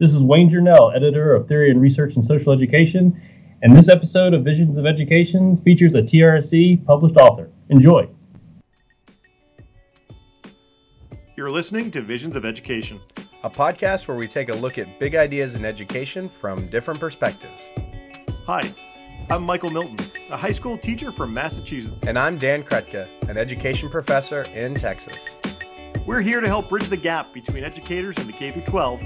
This is Wayne Journell, editor of Theory and Research in Social Education, and this episode of Visions of Education features a TRSE published author. Enjoy. You're listening to Visions of Education, a podcast where we take a look at big ideas in education from different perspectives. Hi, I'm Michael Milton, a high school teacher from Massachusetts. And I'm Dan Krutka, an education professor in Texas. We're here to help bridge the gap between educators in the K 12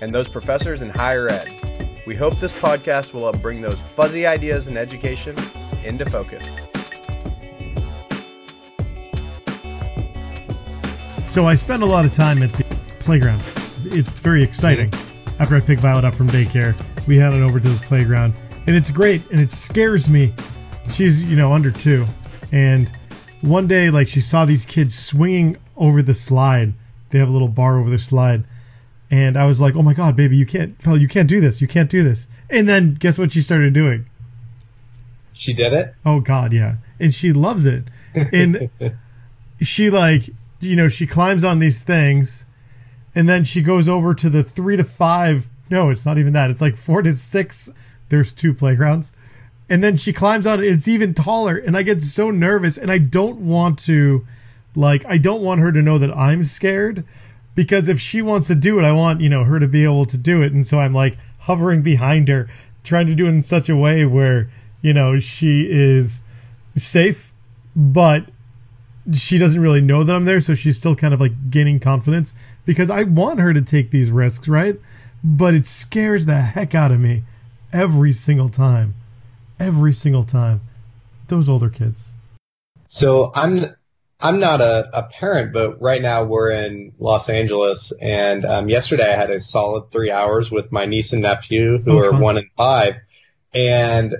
and those professors in higher ed. We hope this podcast will help bring those fuzzy ideas in education into focus. So I spend a lot of time at the playground. It's very exciting. After I pick Violet up from daycare, we head on over to the playground, and it's great. And it scares me. She's you know under two, and one day like she saw these kids swinging over the slide. They have a little bar over their slide, and I was like, "Oh my god, baby, you can't, you can't do this. You can't do this." And then guess what she started doing? She did it. Oh god, yeah, and she loves it. And she like, you know, she climbs on these things, and then she goes over to the three to five. No, it's not even that. It's like four to six. There's two playgrounds. And then she climbs on it. It's even taller, and I get so nervous, and I don't want to like, I don't want her to know that I'm scared because if she wants to do it, I want, you know, her to be able to do it. And so I'm like hovering behind her, trying to do it in such a way where, you know, she is safe, but she doesn't really know that I'm there. So she's still kind of like gaining confidence because I want her to take these risks, right? But it scares the heck out of me every single time. Every single time. Those older kids. So I'm I'm not a, a parent, but right now we're in Los Angeles, and um, yesterday I had a solid three hours with my niece and nephew, who oh, are fun. one and five, and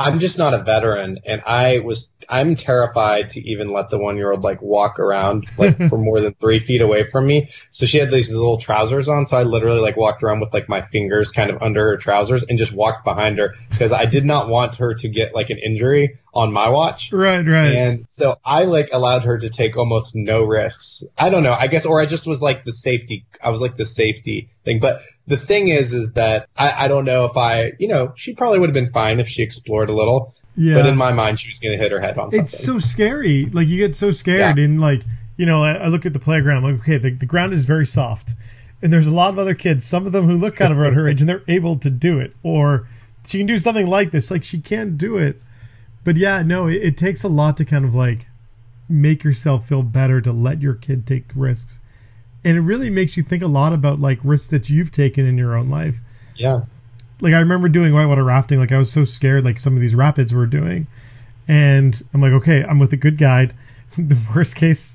I'm just not a veteran, and I was I'm terrified to even let the one year old like walk around like for more than three feet away from me. So she had these little trousers on, so I literally like walked around with like my fingers kind of under her trousers and just walked behind her because I did not want her to get like an injury on my watch. Right, right. And so I like allowed her to take almost no risks. I don't know, I guess, or I just was like the safety. I was like the safety thing, but the thing is, is that I, I don't know if I, you know, she probably would have been fine if she explored a little. Yeah. But in my mind, she was going to hit her head on something. It's so scary. Like you get so scared, yeah. and like you know, I, I, look at the playground. I'm like, okay, the, the ground is very soft, and there's a lot of other kids. Some of them who look kind of around her age, and they're able to do it, or she can do something like this. Like she can't do it. But yeah, no, it, it takes a lot to kind of like make yourself feel better to let your kid take risks and it really makes you think a lot about like risks that you've taken in your own life. Yeah. Like I remember doing whitewater rafting. Like I was so scared, like some of these rapids were doing, and I'm like, okay, I'm with a good guide. the worst case,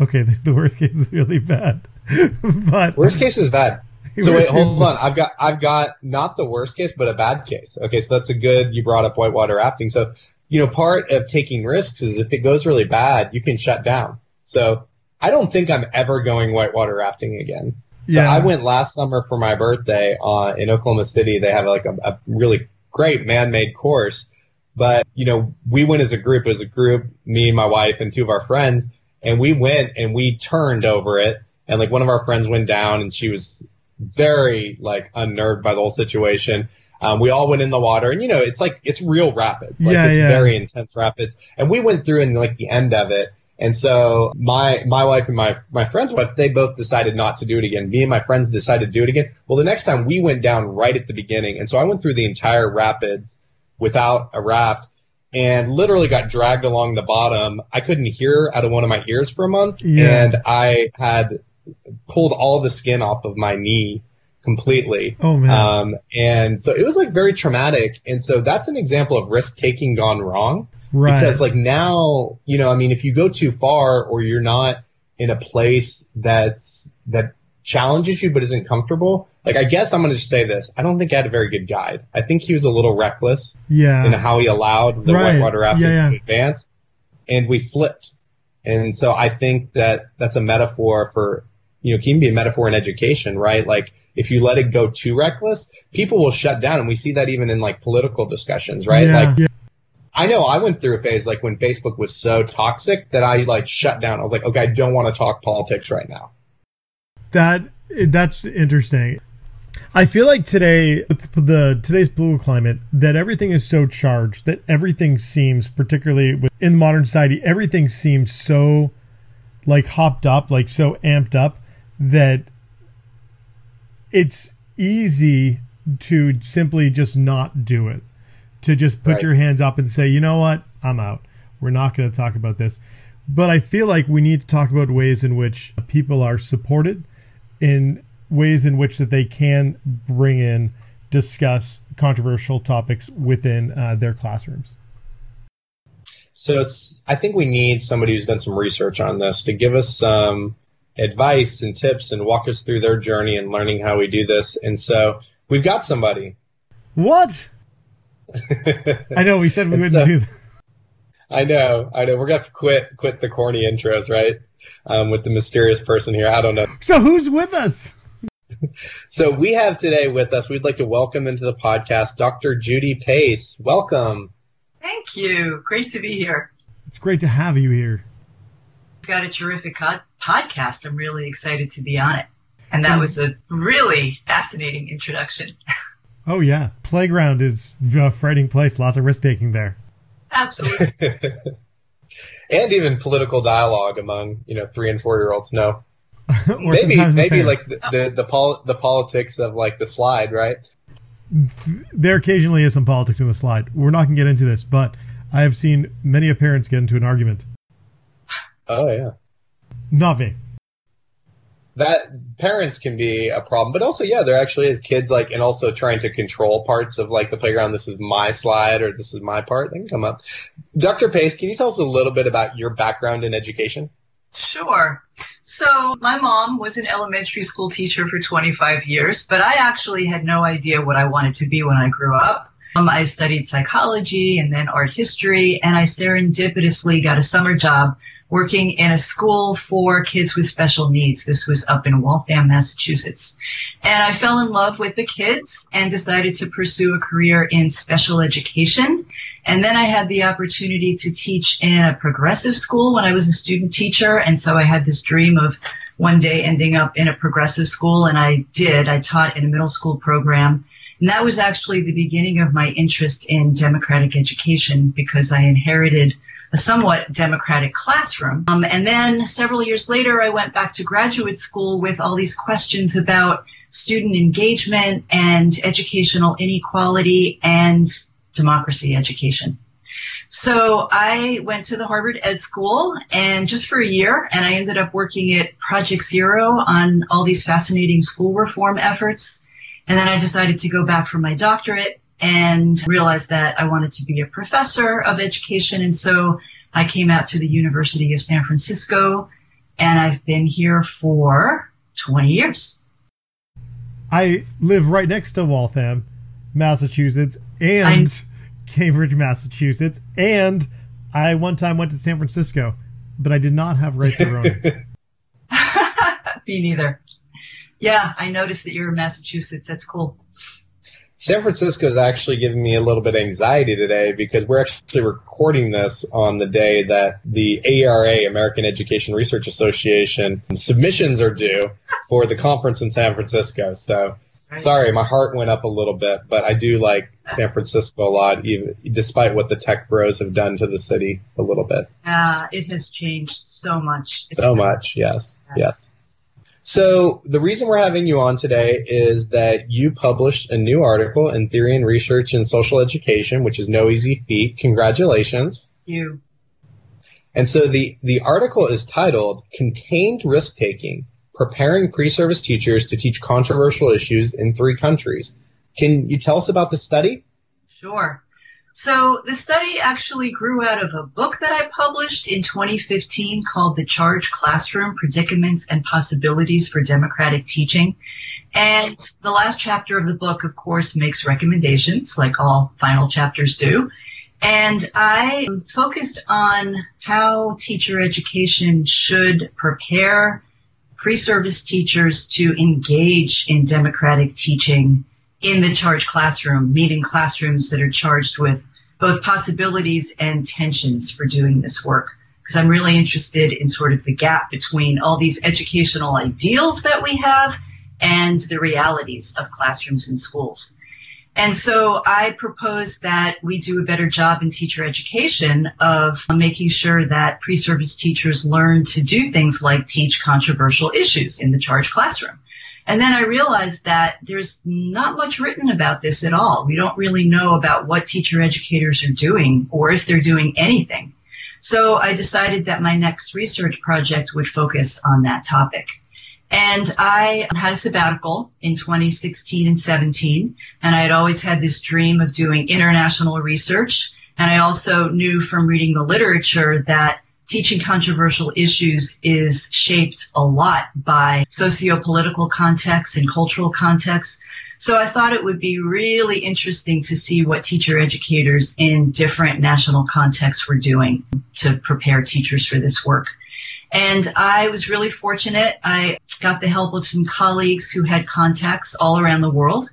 okay, the, the worst case is really bad, but worst case is bad. So wait, hold on. I've got I've got not the worst case, but a bad case. Okay, so that's a good. You brought up whitewater rafting. So you know, part of taking risks is if it goes really bad, you can shut down. So I don't think I'm ever going whitewater rafting again. So yeah. I went last summer for my birthday uh, in Oklahoma City. They have like a, a really great man-made course, but you know we went as a group. As a group, me, and my wife, and two of our friends, and we went and we turned over it. And like one of our friends went down, and she was very like unnerved by the whole situation. Um, we all went in the water, and you know it's like it's real rapids. Like yeah, it's yeah. very intense rapids. And we went through in like the end of it and so my my wife and my my friend's wife, they both decided not to do it again. Me and my friends decided to do it again. Well, the next time we went down right at the beginning, and so I went through the entire rapids without a raft, and literally got dragged along the bottom. I couldn't hear out of one of my ears for a month, yeah. and I had pulled all the skin off of my knee completely. Oh man. Um, and so it was like very traumatic. And so that's an example of risk taking gone wrong. Right. Because like now, you know, I mean, if you go too far or you're not in a place that's that challenges you but isn't comfortable, like I guess I'm gonna just say this. I don't think I had a very good guide. I think he was a little reckless yeah. in how he allowed the right. whitewater rafting yeah, yeah. to advance. And we flipped. And so I think that that's a metaphor for you know, can be a metaphor in education, right? Like if you let it go too reckless, people will shut down. And we see that even in like political discussions, right? Yeah, like yeah. I know I went through a phase like when Facebook was so toxic that I like shut down. I was like, okay, I don't want to talk politics right now. That that's interesting. I feel like today, with the today's political climate, that everything is so charged that everything seems, particularly in modern society, everything seems so like hopped up, like so amped up that it's easy to simply just not do it. To just put Right. your hands up and say, you know what, I'm out. We're not going to talk about this. But I feel like we need to talk about ways in which people are supported, in ways in which that they can bring in, discuss controversial topics within uh, their classrooms. So it's, I think we need somebody who's done some research on this to give us some advice and tips and walk us through their journey and learning how we do this. And so we've got somebody. What? I know we said we wouldn't so- do that. I know, I know. We're gonna have to quit, quit the corny intros, right? Um, with the mysterious person here. I don't know. So who's with us? So we have today with us, we'd like to welcome into the podcast Dr. Judy Pace. Welcome. Thank you. Great to be here. It's great to have you here. We've got a terrific co- podcast. I'm really excited to be on it. And that was a really fascinating introduction. Oh yeah, playground is a frightening place. Lots of risk taking there. Absolutely. and even political dialogue among, you know, three and four year olds. No. Or maybe the maybe like the the, the, pol- the politics of like the slide, right? there occasionally is some politics in the slide. We're not going to get into this, but I have seen many of parents get into an argument. Oh yeah. Not me. That parents can be a problem, but also yeah, there actually is kids like and also trying to control parts of like the playground. This is my slide or this is my part. They can come up. Dr. Pace, can you tell us a little bit about your background in education? Sure. So my mom was an elementary school teacher for 25 years, but I actually had no idea what I wanted to be when I grew up. Um, I studied psychology and then art history, and I serendipitously got a summer job working in a school for kids with special needs. This was up in Waltham, Massachusetts. And I fell in love with the kids and decided to pursue a career in special education. And then I had the opportunity to teach in a progressive school when I was a student teacher. And so I had this dream of one day ending up in a progressive school. And I did. I taught in a middle school program. And that was actually the beginning of my interest in democratic education because I inherited a somewhat democratic classroom. Um, and then several years later, I went back to graduate school with all these questions about student engagement and educational inequality and democracy education. So I went to the Harvard Ed School and just for a year, and I ended up working at Project Zero on all these fascinating school reform efforts. And then I decided to go back for my doctorate and realized that I wanted to be a professor of education. And so I came out to the University of San Francisco and I've been here for 20 years. I live right next to Waltham, Massachusetts, and Cambridge, Massachusetts, and I one time went to San Francisco, but I did not have Rice-A-Roni. Me neither. Yeah, I noticed that you're in Massachusetts. That's cool. San Francisco is actually giving me a little bit of anxiety today because we're actually recording this on the day that the AERA, American Education Research Association, submissions are due for the conference in San Francisco. So sorry, my heart went up a little bit, but I do like San Francisco a lot, even despite what the tech bros have done to the city a little bit. Uh, it has changed so much. So much, yes, yes. So the reason we're having you on today is that you published a new article in Theory and Research in Social Education, which is no easy feat. Congratulations. Thank You. And so the, the article is titled Contained Risk Taking, Preparing Pre-Service Teachers to Teach Controversial Issues in Three Countries. Can you tell us about the study? Sure. So the study actually grew out of a book that I published in 2015 called The Charged Classroom Predicaments and Possibilities for Democratic Teaching. And the last chapter of the book, of course, makes recommendations like all final chapters do. And I focused on how teacher education should prepare pre-service teachers to engage in democratic teaching in the charged classroom, meeting classrooms that are charged with both possibilities and tensions for doing this work. Because I'm really interested in sort of the gap between all these educational ideals that we have and the realities of classrooms and schools. And so I propose that we do a better job in teacher education of making sure that pre-service teachers learn to do things like teach controversial issues in the charged classroom. And then I realized that there's not much written about this at all. We don't really know about what teacher educators are doing or if they're doing anything. So I decided that my next research project would focus on that topic. And I had a sabbatical in 2016 and 17, and I had always had this dream of doing international research. And I also knew from reading the literature that teaching controversial issues is shaped a lot by socio-political context and cultural context. So I thought it would be really interesting to see what teacher educators in different national contexts were doing to prepare teachers for this work. And I was really fortunate. I got the help of some colleagues who had contacts all around the world.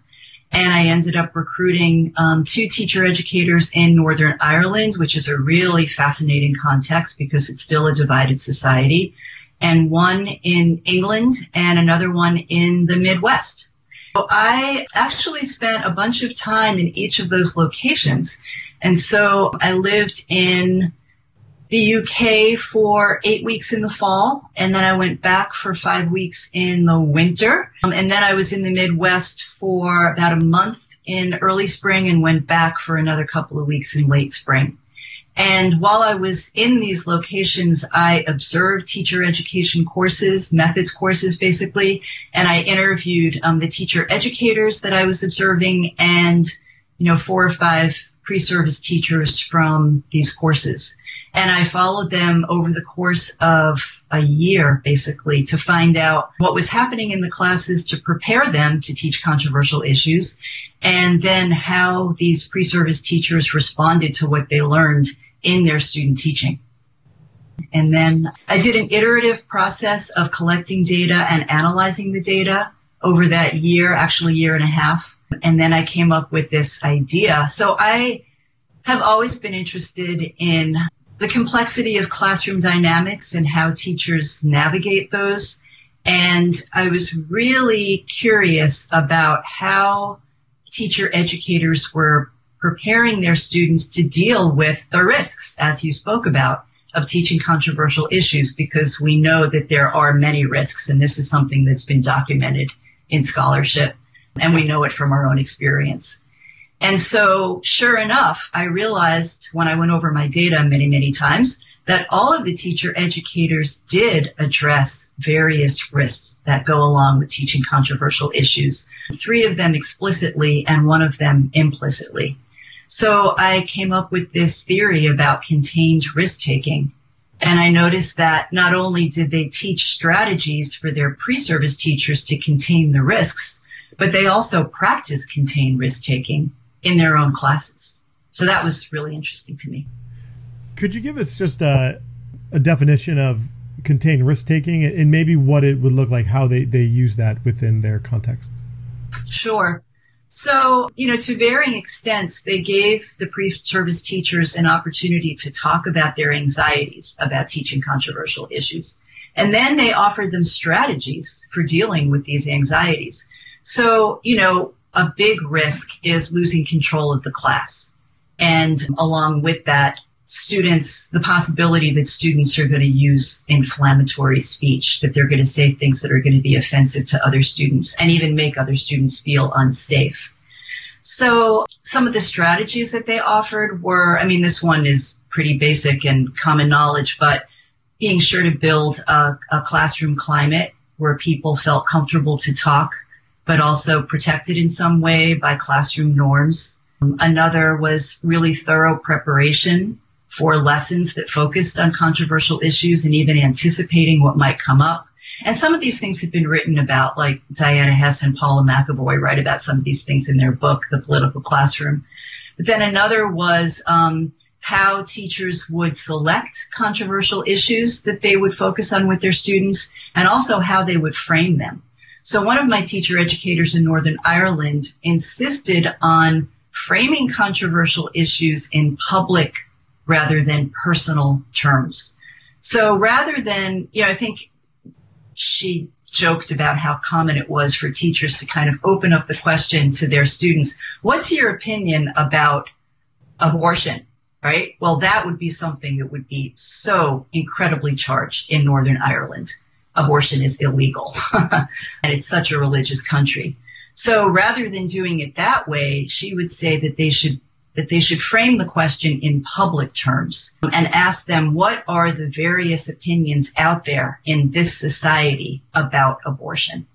And I ended up recruiting um, two teacher educators in Northern Ireland, which is a really fascinating context because it's still a divided society, and one in England and another one in the Midwest. So I actually spent a bunch of time in each of those locations. And so I lived in the UK for eight weeks in the fall, and then I went back for five weeks in the winter. Um, and then I was in the Midwest for about a month in early spring and went back for another couple of weeks in late spring. And while I was in these locations, I observed teacher education courses, methods courses basically, and I interviewed um, the teacher educators that I was observing and, you know, four or five pre-service teachers from these courses. And I followed them over the course of a year, basically, to find out what was happening in the classes to prepare them to teach controversial issues, and then how these pre-service teachers responded to what they learned in their student teaching. And then I did an iterative process of collecting data and analyzing the data over that year, actually year and a half. And then I came up with this idea. So I have always been interested in the complexity of classroom dynamics and how teachers navigate those. And I was really curious about how teacher educators were preparing their students to deal with the risks, as you spoke about, of teaching controversial issues, because we know that there are many risks, and this is something that's been documented in scholarship, and we know it from our own experience. And so sure enough, I realized when I went over my data many, many times that all of the teacher educators did address various risks that go along with teaching controversial issues. Three of them explicitly and one of them implicitly. So I came up with this theory about contained risk taking. And I noticed that not only did they teach strategies for their pre-service teachers to contain the risks, but they also practice contained risk taking in their own classes. So that was really interesting to me. Could you give us just a, a definition of contained risk taking and maybe what it would look like, how they, they use that within their context? Sure. So, you know, to varying extents, they gave the pre-service teachers an opportunity to talk about their anxieties about teaching controversial issues. And then they offered them strategies for dealing with these anxieties. So, you know, a big risk is losing control of the class. And along with that, students, the possibility that students are going to use inflammatory speech, that they're going to say things that are going to be offensive to other students and even make other students feel unsafe. So some of the strategies that they offered were, I mean, this one is pretty basic and common knowledge, but being sure to build a, a classroom climate where people felt comfortable to talk but also protected in some way by classroom norms. Another was really thorough preparation for lessons that focused on controversial issues and even anticipating what might come up. And some of these things have been written about, like Diana Hess and Paula McAvoy write about some of these things in their book, The Political Classroom. But then another was um, how teachers would select controversial issues that they would focus on with their students and also how they would frame them. So one of my teacher educators in Northern Ireland insisted on framing controversial issues in public rather than personal terms. So rather than, you know, I think she joked about how common it was for teachers to kind of open up the question to their students, what's your opinion about abortion? Right? Well, that would be something that would be so incredibly charged in Northern Ireland. Abortion is illegal. and it's such a religious country. So rather than doing it that way, she would say that they should that they should frame the question in public terms and ask them what are the various opinions out there in this society about abortion.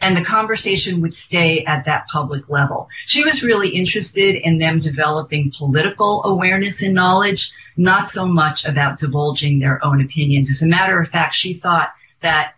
And the conversation would stay at that public level. She was really interested in them developing political awareness and knowledge, not so much about divulging their own opinions. As a matter of fact, she thought that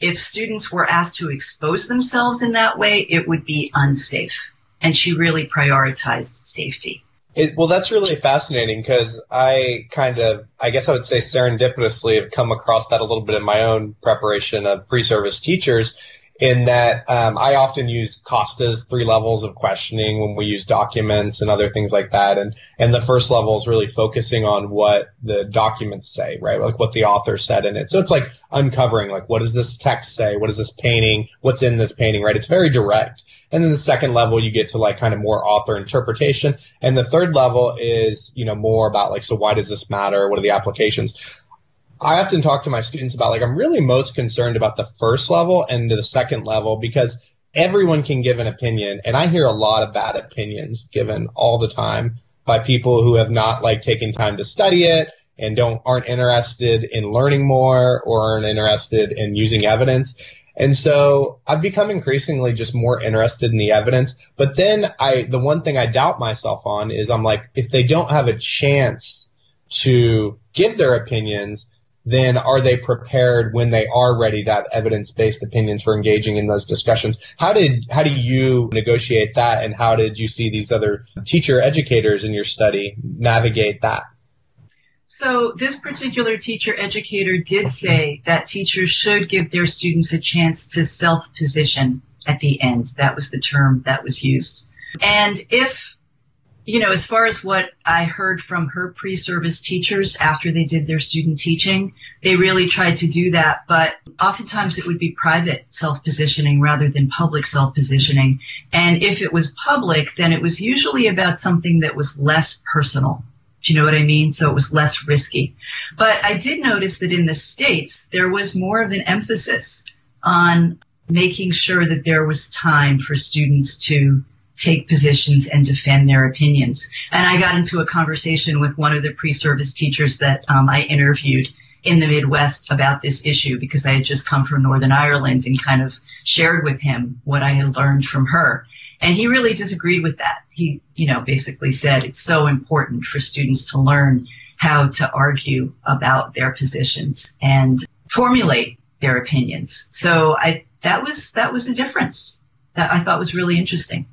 if students were asked to expose themselves in that way, it would be unsafe. And she really prioritized safety. It, well, that's really fascinating because I kind of, I guess I would say serendipitously have come across that a little bit in my own preparation of pre-service teachers in that um, I often use Costa's three levels of questioning when we use documents and other things like that. And, and the first level is really focusing on what the documents say, right? Like what the author said in it. So it's like uncovering, like, what does this text say? What is this painting? What's in this painting, right? It's very direct. And then the second level, you get to like kind of more author interpretation. And the third level is, you know, more about like, so why does this matter? What are the applications? I often talk to my students about like I'm really most concerned about the first level and the second level because everyone can give an opinion and I hear a lot of bad opinions given all the time by people who have not like taken time to study it and don't aren't interested in learning more or aren't interested in using evidence. And so I've become increasingly just more interested in the evidence. But then I, the one thing I doubt myself on is I'm like, if they don't have a chance to give their opinions, then are they prepared when they are ready to have evidence-based opinions for engaging in those discussions? How did how do you negotiate that, and how did you see these other teacher educators in your study navigate that? So this particular teacher educator did say that teachers should give their students a chance to self-position at the end. That was the term that was used. And if you know, as far as what I heard from her pre-service teachers after they did their student teaching, they really tried to do that, but oftentimes it would be private self-positioning rather than public self-positioning. And if it was public, then it was usually about something that was less personal. Do you know what I mean? So it was less risky. But I did notice that in the States, there was more of an emphasis on making sure that there was time for students to take positions and defend their opinions. And I got into a conversation with one of the pre-service teachers that um, I interviewed in the Midwest about this issue because I had just come from Northern Ireland and kind of shared with him what I had learned from her. And he really disagreed with that. He, you know, basically said it's so important for students to learn how to argue about their positions and formulate their opinions. So I, that was, that was a difference that I thought was really interesting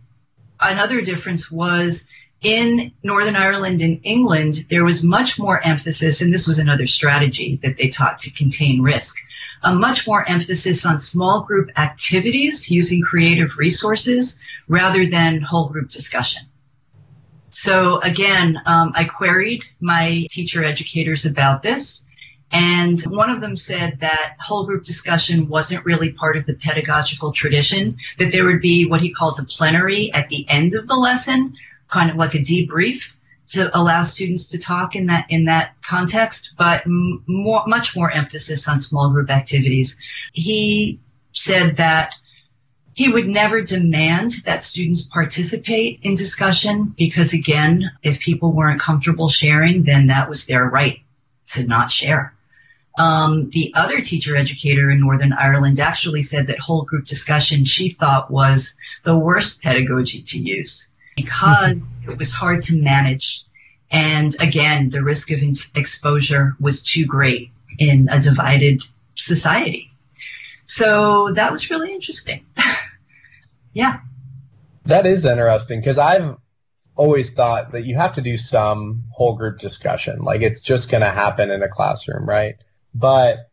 another difference was in Northern Ireland and England, there was much more emphasis, and this was another strategy that they taught to contain risk, a much more emphasis on small group activities using creative resources rather than whole group discussion. So again, um, I queried my teacher educators about this. And one of them said that whole group discussion wasn't really part of the pedagogical tradition, that there would be what he called a plenary at the end of the lesson, kind of like a debrief to allow students to talk in that in that context, but more, much more emphasis on small group activities. He said that he would never demand that students participate in discussion because again, if people weren't comfortable sharing, then that was their right to not share. Um, the other teacher educator in Northern Ireland actually said that whole group discussion she thought was the worst pedagogy to use because it was hard to manage. And again, the risk of exposure was too great in a divided society. So that was really interesting. yeah. That is interesting because I've always thought that you have to do some whole group discussion. Like it's just going to happen in a classroom, right? But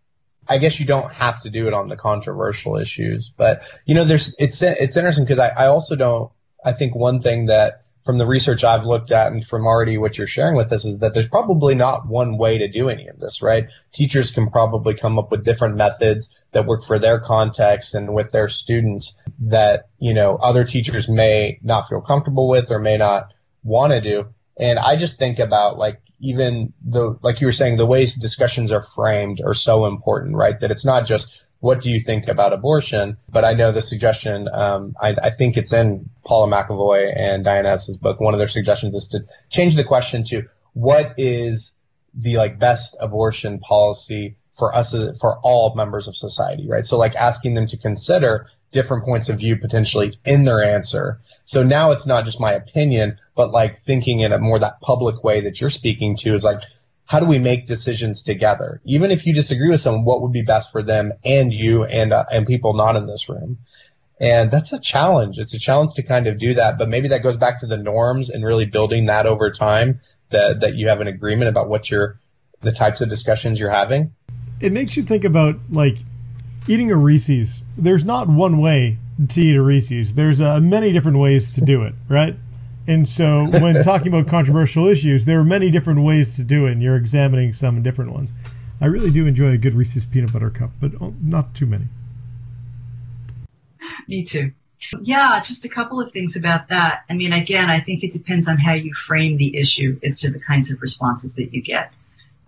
I guess you don't have to do it on the controversial issues. But you know, there's it's it's interesting because I, I also don't. I think one thing that from the research I've looked at and from already what you're sharing with us is that there's probably not one way to do any of this, right? Teachers can probably come up with different methods that work for their context and with their students that, you know, other teachers may not feel comfortable with or may not want to do. And I just think about like even the, like you were saying, the ways discussions are framed are so important, right? That it's not just what do you think about abortion? But I know the suggestion, um, I, I, think it's in Paula McAvoy and Diana Hess's book. One of their suggestions is to change the question to what is the like best abortion policy for us, for all members of society, right? So like asking them to consider different points of view potentially in their answer. So now it's not just my opinion, but like thinking in a more that public way that you're speaking to is like, how do we make decisions together? Even if you disagree with someone, what would be best for them and you and uh, and people not in this room? And that's a challenge. It's a challenge to kind of do that, but maybe that goes back to the norms and really building that over time that that you have an agreement about what you're the types of discussions you're having. It makes you think about like eating a Reese's. There's not one way to eat a Reese's. There's uh, many different ways to do it, right? And so, when talking about controversial issues, there are many different ways to do it, and you're examining some different ones. I really do enjoy a good Reese's peanut butter cup, but not too many. Me too. Yeah, just a couple of things about that. I mean, again, I think it depends on how you frame the issue as to the kinds of responses that you get.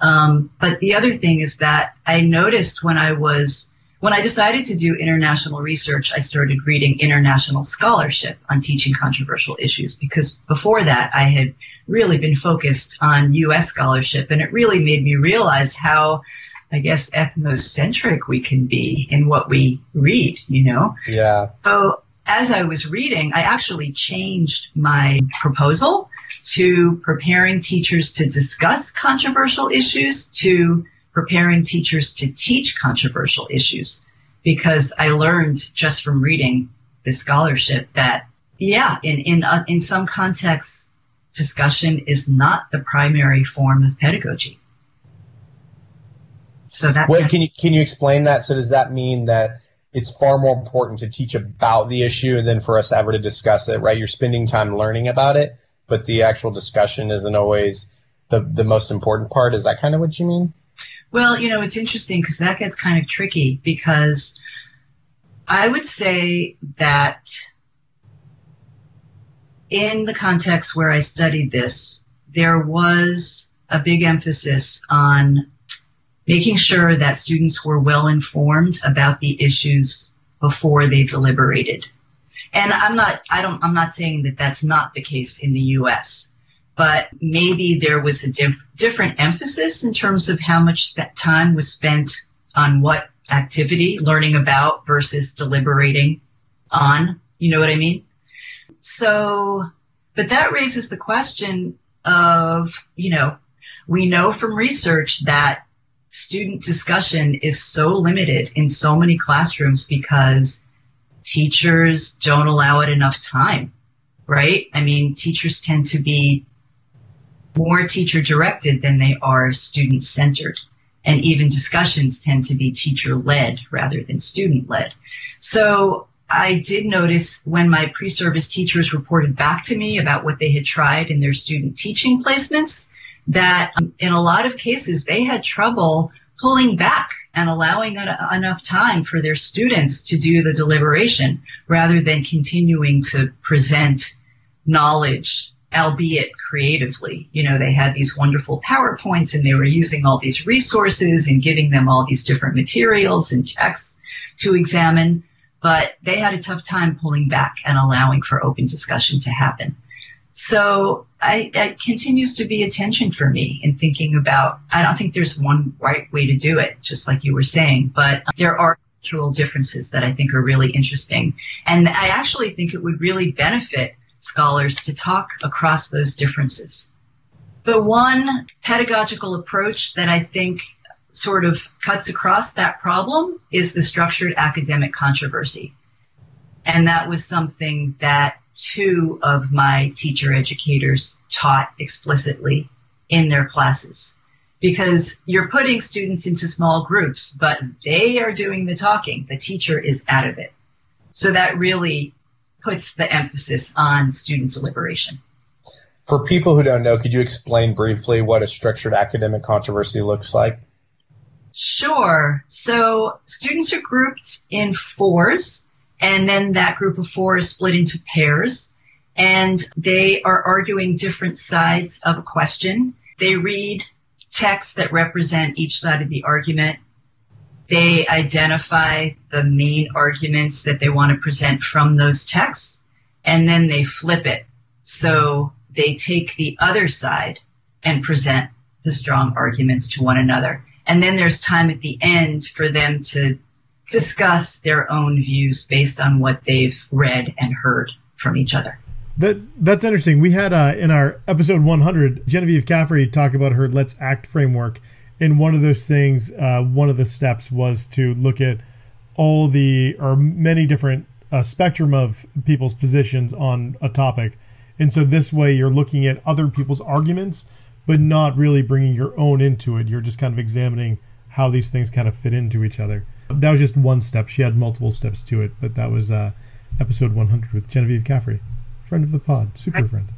Um, but the other thing is that I noticed when I was when I decided to do international research, I started reading international scholarship on teaching controversial issues because before that I had really been focused on U.S. scholarship and it really made me realize how, I guess, ethnocentric we can be in what we read, you know? Yeah. So as I was reading, I actually changed my proposal to preparing teachers to discuss controversial issues to preparing teachers to teach controversial issues because I learned just from reading the scholarship that yeah, in in uh, in some contexts, discussion is not the primary form of pedagogy. So that wait, can you can you explain that? So does that mean that it's far more important to teach about the issue than for us ever to discuss it, right? You're spending time learning about it, but the actual discussion isn't always the the most important part. Is that kind of what you mean? Well, you know, it's interesting because that gets kind of tricky because I would say that in the context where I studied this, there was a big emphasis on making sure that students were well informed about the issues before they deliberated. And I'm not, I don't, I'm not saying that that's not the case in the U.S but maybe there was a diff- different emphasis in terms of how much that time was spent on what activity, learning about versus deliberating on. You know what I mean? So, but that raises the question of, you know, we know from research that student discussion is so limited in so many classrooms because teachers don't allow it enough time, right? I mean, teachers tend to be more teacher directed than they are student centered. And even discussions tend to be teacher led rather than student led. So I did notice when my pre-service teachers reported back to me about what they had tried in their student teaching placements that um, in a lot of cases they had trouble pulling back and allowing enough time for their students to do the deliberation rather than continuing to present knowledge albeit creatively. You know, they had these wonderful PowerPoints and they were using all these resources and giving them all these different materials and texts to examine, but they had a tough time pulling back and allowing for open discussion to happen. So I, it continues to be a tension for me in thinking about, I don't think there's one right way to do it, just like you were saying, but there are cultural differences that I think are really interesting. And I actually think it would really benefit scholars to talk across those differences. The one pedagogical approach that I think sort of cuts across that problem is the structured academic controversy. And that was something that two of my teacher educators taught explicitly in their classes. Because you're putting students into small groups, but they are doing the talking. The teacher is out of it. So that really puts the emphasis on student deliberation. For people who don't know, could you explain briefly what a structured academic controversy looks like? Sure. So students are grouped in fours, and then that group of four is split into pairs, and they are arguing different sides of a question. They read texts that represent each side of the argument. They identify the main arguments that they want to present from those texts, and then they flip it. So they take the other side and present the strong arguments to one another. And then there's time at the end for them to discuss their own views based on what they've read and heard from each other. That that's interesting. We had uh, in our episode 100, Genevieve Caffrey talk about her Let's Act framework, and one of those things, uh, one of the steps was to look at all the or many different uh, spectrum of people's positions on a topic, and so this way you're looking at other people's arguments but not really bringing your own into it. You're just kind of examining how these things kind of fit into each other. That was just one step. She had multiple steps to it, but that was uh, episode 100 with Genevieve Caffrey, friend of the pod, super friend.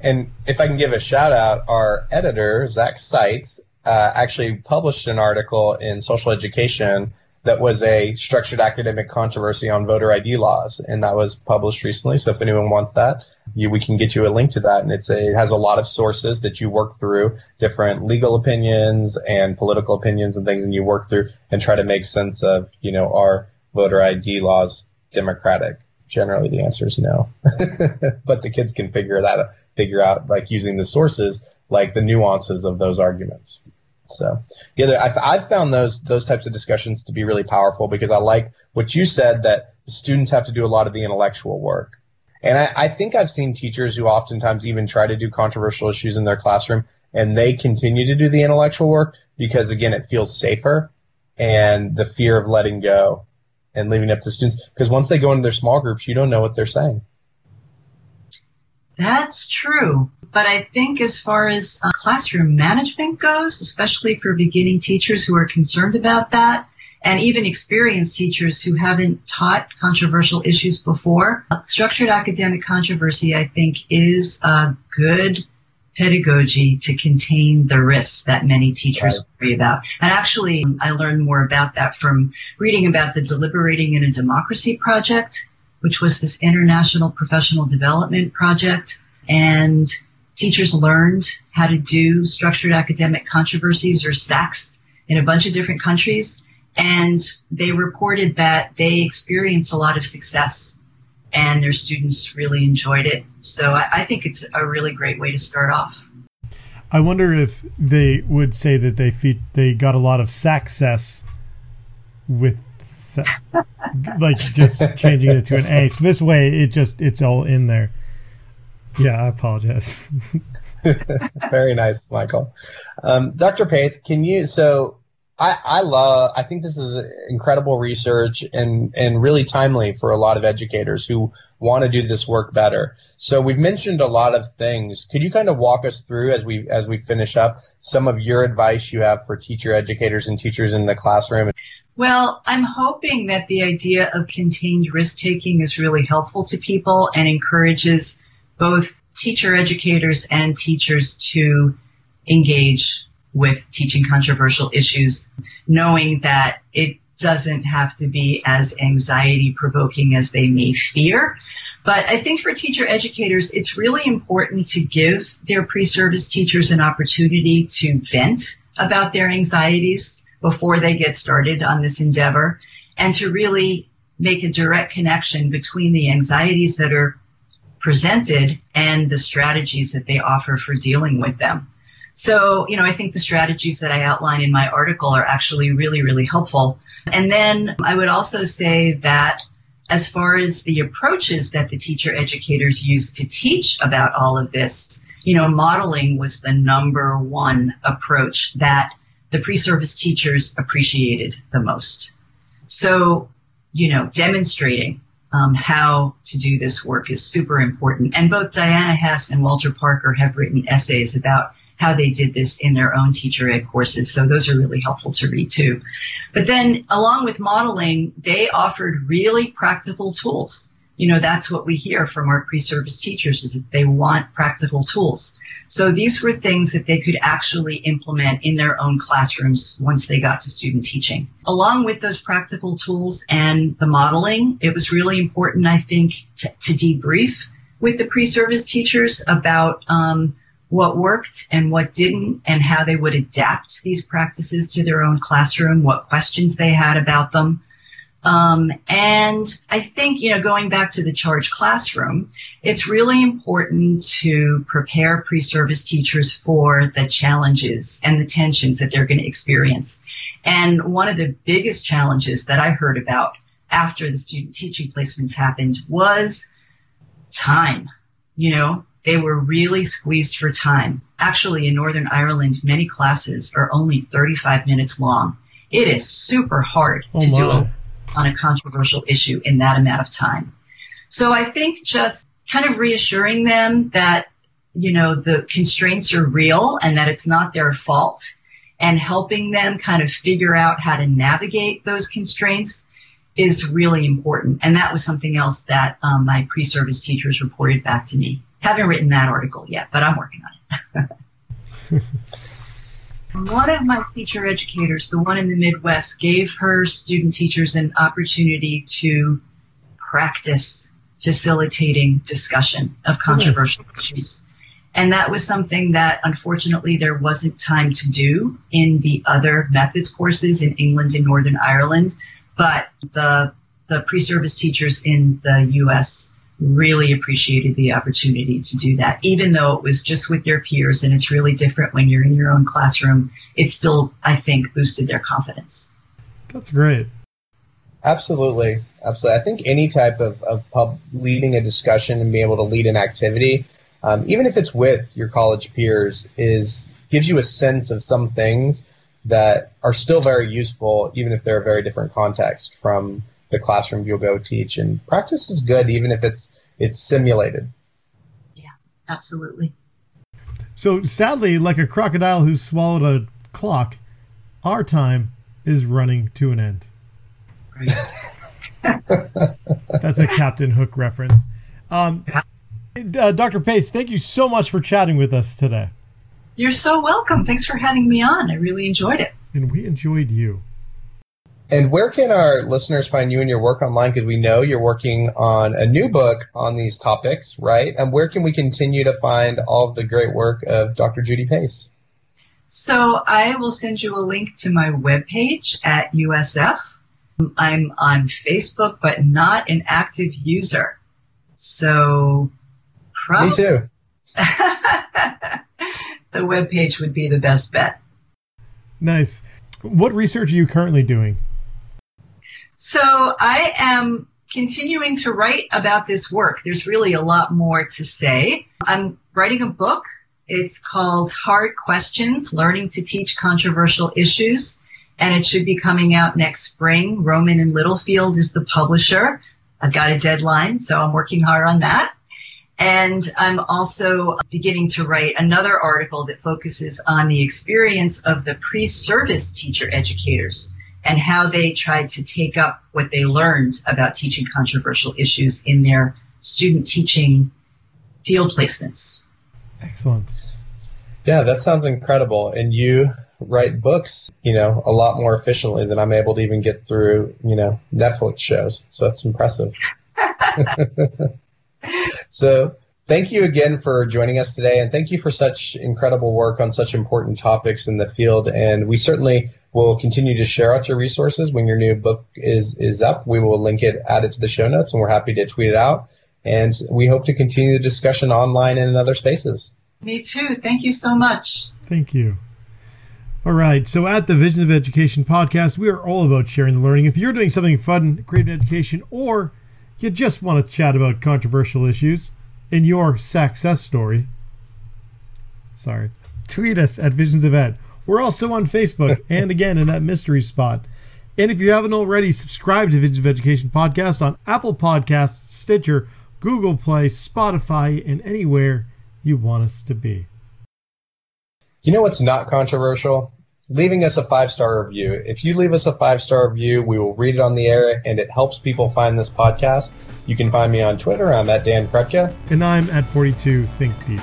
And if I can give a shout out, our editor, Zach Seitz, uh, actually published an article in Social Education that was a structured academic controversy on voter ID laws, and that was published recently. So if anyone wants that, you, we can get you a link to that. And it's a, it has a lot of sources that you work through, different legal opinions and political opinions and things, and you work through and try to make sense of, you know, are voter ID laws democratic? Generally, the answer is no. but the kids can figure that figure out like using the sources, like the nuances of those arguments. So other, I've, I've found those those types of discussions to be really powerful because I like what you said that the students have to do a lot of the intellectual work. And I, I think I've seen teachers who oftentimes even try to do controversial issues in their classroom and they continue to do the intellectual work because again, it feels safer and the fear of letting go and leaving it up to students. Because once they go into their small groups, you don't know what they're saying. That's true. But I think as far as uh, classroom management goes, especially for beginning teachers who are concerned about that, and even experienced teachers who haven't taught controversial issues before, uh, structured academic controversy, I think, is a good pedagogy to contain the risks that many teachers right. worry about. And actually, I learned more about that from reading about the Deliberating in a Democracy project, which was this international professional development project. And teachers learned how to do structured academic controversies or SACs in a bunch of different countries. And they reported that they experienced a lot of success and their students really enjoyed it. So I, I think it's a really great way to start off. I wonder if they would say that they fe- they got a lot of success with like just changing it to an A. So this way, it just it's all in there. Yeah, I apologize. Very nice, Michael. Um, Dr. Pace, can you so I, I love I think this is incredible research and, and really timely for a lot of educators who want to do this work better. So we've mentioned a lot of things. Could you kind of walk us through as we as we finish up some of your advice you have for teacher educators and teachers in the classroom? Well, I'm hoping that the idea of contained risk taking is really helpful to people and encourages both teacher educators and teachers to engage with teaching controversial issues, knowing that it doesn't have to be as anxiety provoking as they may fear. But I think for teacher educators, it's really important to give their pre-service teachers an opportunity to vent about their anxieties before they get started on this endeavor and to really make a direct connection between the anxieties that are presented and the strategies that they offer for dealing with them. So, you know, I think the strategies that I outline in my article are actually really, really helpful. And then I would also say that as far as the approaches that the teacher educators use to teach about all of this, you know, modeling was the number one approach that the pre-service teachers appreciated the most. So, you know, demonstrating um, how to do this work is super important. And both Diana Hess and Walter Parker have written essays about how they did this in their own teacher ed courses. So those are really helpful to read too. But then along with modeling, they offered really practical tools you know, that's what we hear from our pre-service teachers is that they want practical tools. So these were things that they could actually implement in their own classrooms once they got to student teaching. Along with those practical tools and the modeling, it was really important, I think, to, to debrief with the pre-service teachers about um, what worked and what didn't and how they would adapt these practices to their own classroom, what questions they had about them. Um, and I think, you know, going back to the Charged Classroom, it's really important to prepare pre-service teachers for the challenges and the tensions that they're going to experience. And one of the biggest challenges that I heard about after the student teaching placements happened was time. You know, they were really squeezed for time. Actually, in Northern Ireland, many classes are only 35 minutes long. It is super hard Oh, to do my. a on a controversial issue in that amount of time. So I think just kind of reassuring them that, you know, the constraints are real and that it's not their fault and helping them kind of figure out how to navigate those constraints is really important. And that was something else that um, my pre-service teachers reported back to me. Haven't written that article yet, but I'm working on it. one of my teacher educators, the one in the Midwest, gave her student teachers an opportunity to practice facilitating discussion of controversial issues. And that was something that unfortunately there wasn't time to do in the other methods courses in England and Northern Ireland. But the, the pre-service teachers in the U.S. really appreciated the opportunity to do that, even though it was just with their peers and it's really different when you're in your own classroom. It still, I think, boosted their confidence. That's great. Absolutely, absolutely. I think any type of, of pub leading a discussion and being able to lead an activity, um, even if it's with your college peers, is gives you a sense of some things that are still very useful, even if they're a very different context from the classroom you'll go teach. And practice is good, even if it's it's simulated. Yeah, absolutely. So sadly, like a crocodile who swallowed a clock, our time is running to an end. That's a Captain Hook reference. Um, uh, Dr. Pace, thank you so much for chatting with us today. You're so welcome. Thanks for having me on. I really enjoyed it. And we enjoyed you. And where can our listeners find you and your work online? Because we know you're working on a new book on these topics, right? And where can we continue to find all of the great work of Dr. Judy Pace? So I will send you a link to my webpage at USF. I'm on Facebook, but not an active user. So probably Me too. the webpage would be the best bet. Nice. What research are you currently doing? So I am continuing to write about this work. There's really a lot more to say. I'm writing a book. It's called Hard Questions, Learning to Teach Controversial Issues, and it should be coming out next spring. Rowman and Littlefield is the publisher. I've got a deadline, so I'm working hard on that. And I'm also beginning to write another article that focuses on the experience of the pre-service teacher educators and how they tried to take up what they learned about teaching controversial issues in their student teaching field placements. Excellent. Yeah, that sounds incredible. And you write books, you know, a lot more efficiently than I'm able to even get through, you know, Netflix shows. So that's impressive. so thank you again for joining us today and thank you for such incredible work on such important topics in the field and we certainly will continue to share out your resources when your new book is is up we will link it add it to the show notes and we're happy to tweet it out and we hope to continue the discussion online and in other spaces Me too. Thank you so much. Thank you. All right. So at the Visions of Education podcast, we are all about sharing the learning. If you're doing something fun, creative education, or you just want to chat about controversial issues in your success story, sorry, tweet us at Visions of Ed. We're also on Facebook and again in that mystery spot. And if you haven't already, subscribe to Visions of Education podcast on Apple Podcasts, Stitcher, Google Play, Spotify, and anywhere you want us to be. you know what's not controversial leaving us a five star review. If you leave us a five star review, we will read it on the air and it helps people find this podcast. You can find me on Twitter. I'm at Dan Krutka. And I'm at 42 Think Deep.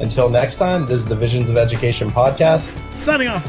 Until next time, this is the Visions of Education podcast. Signing off.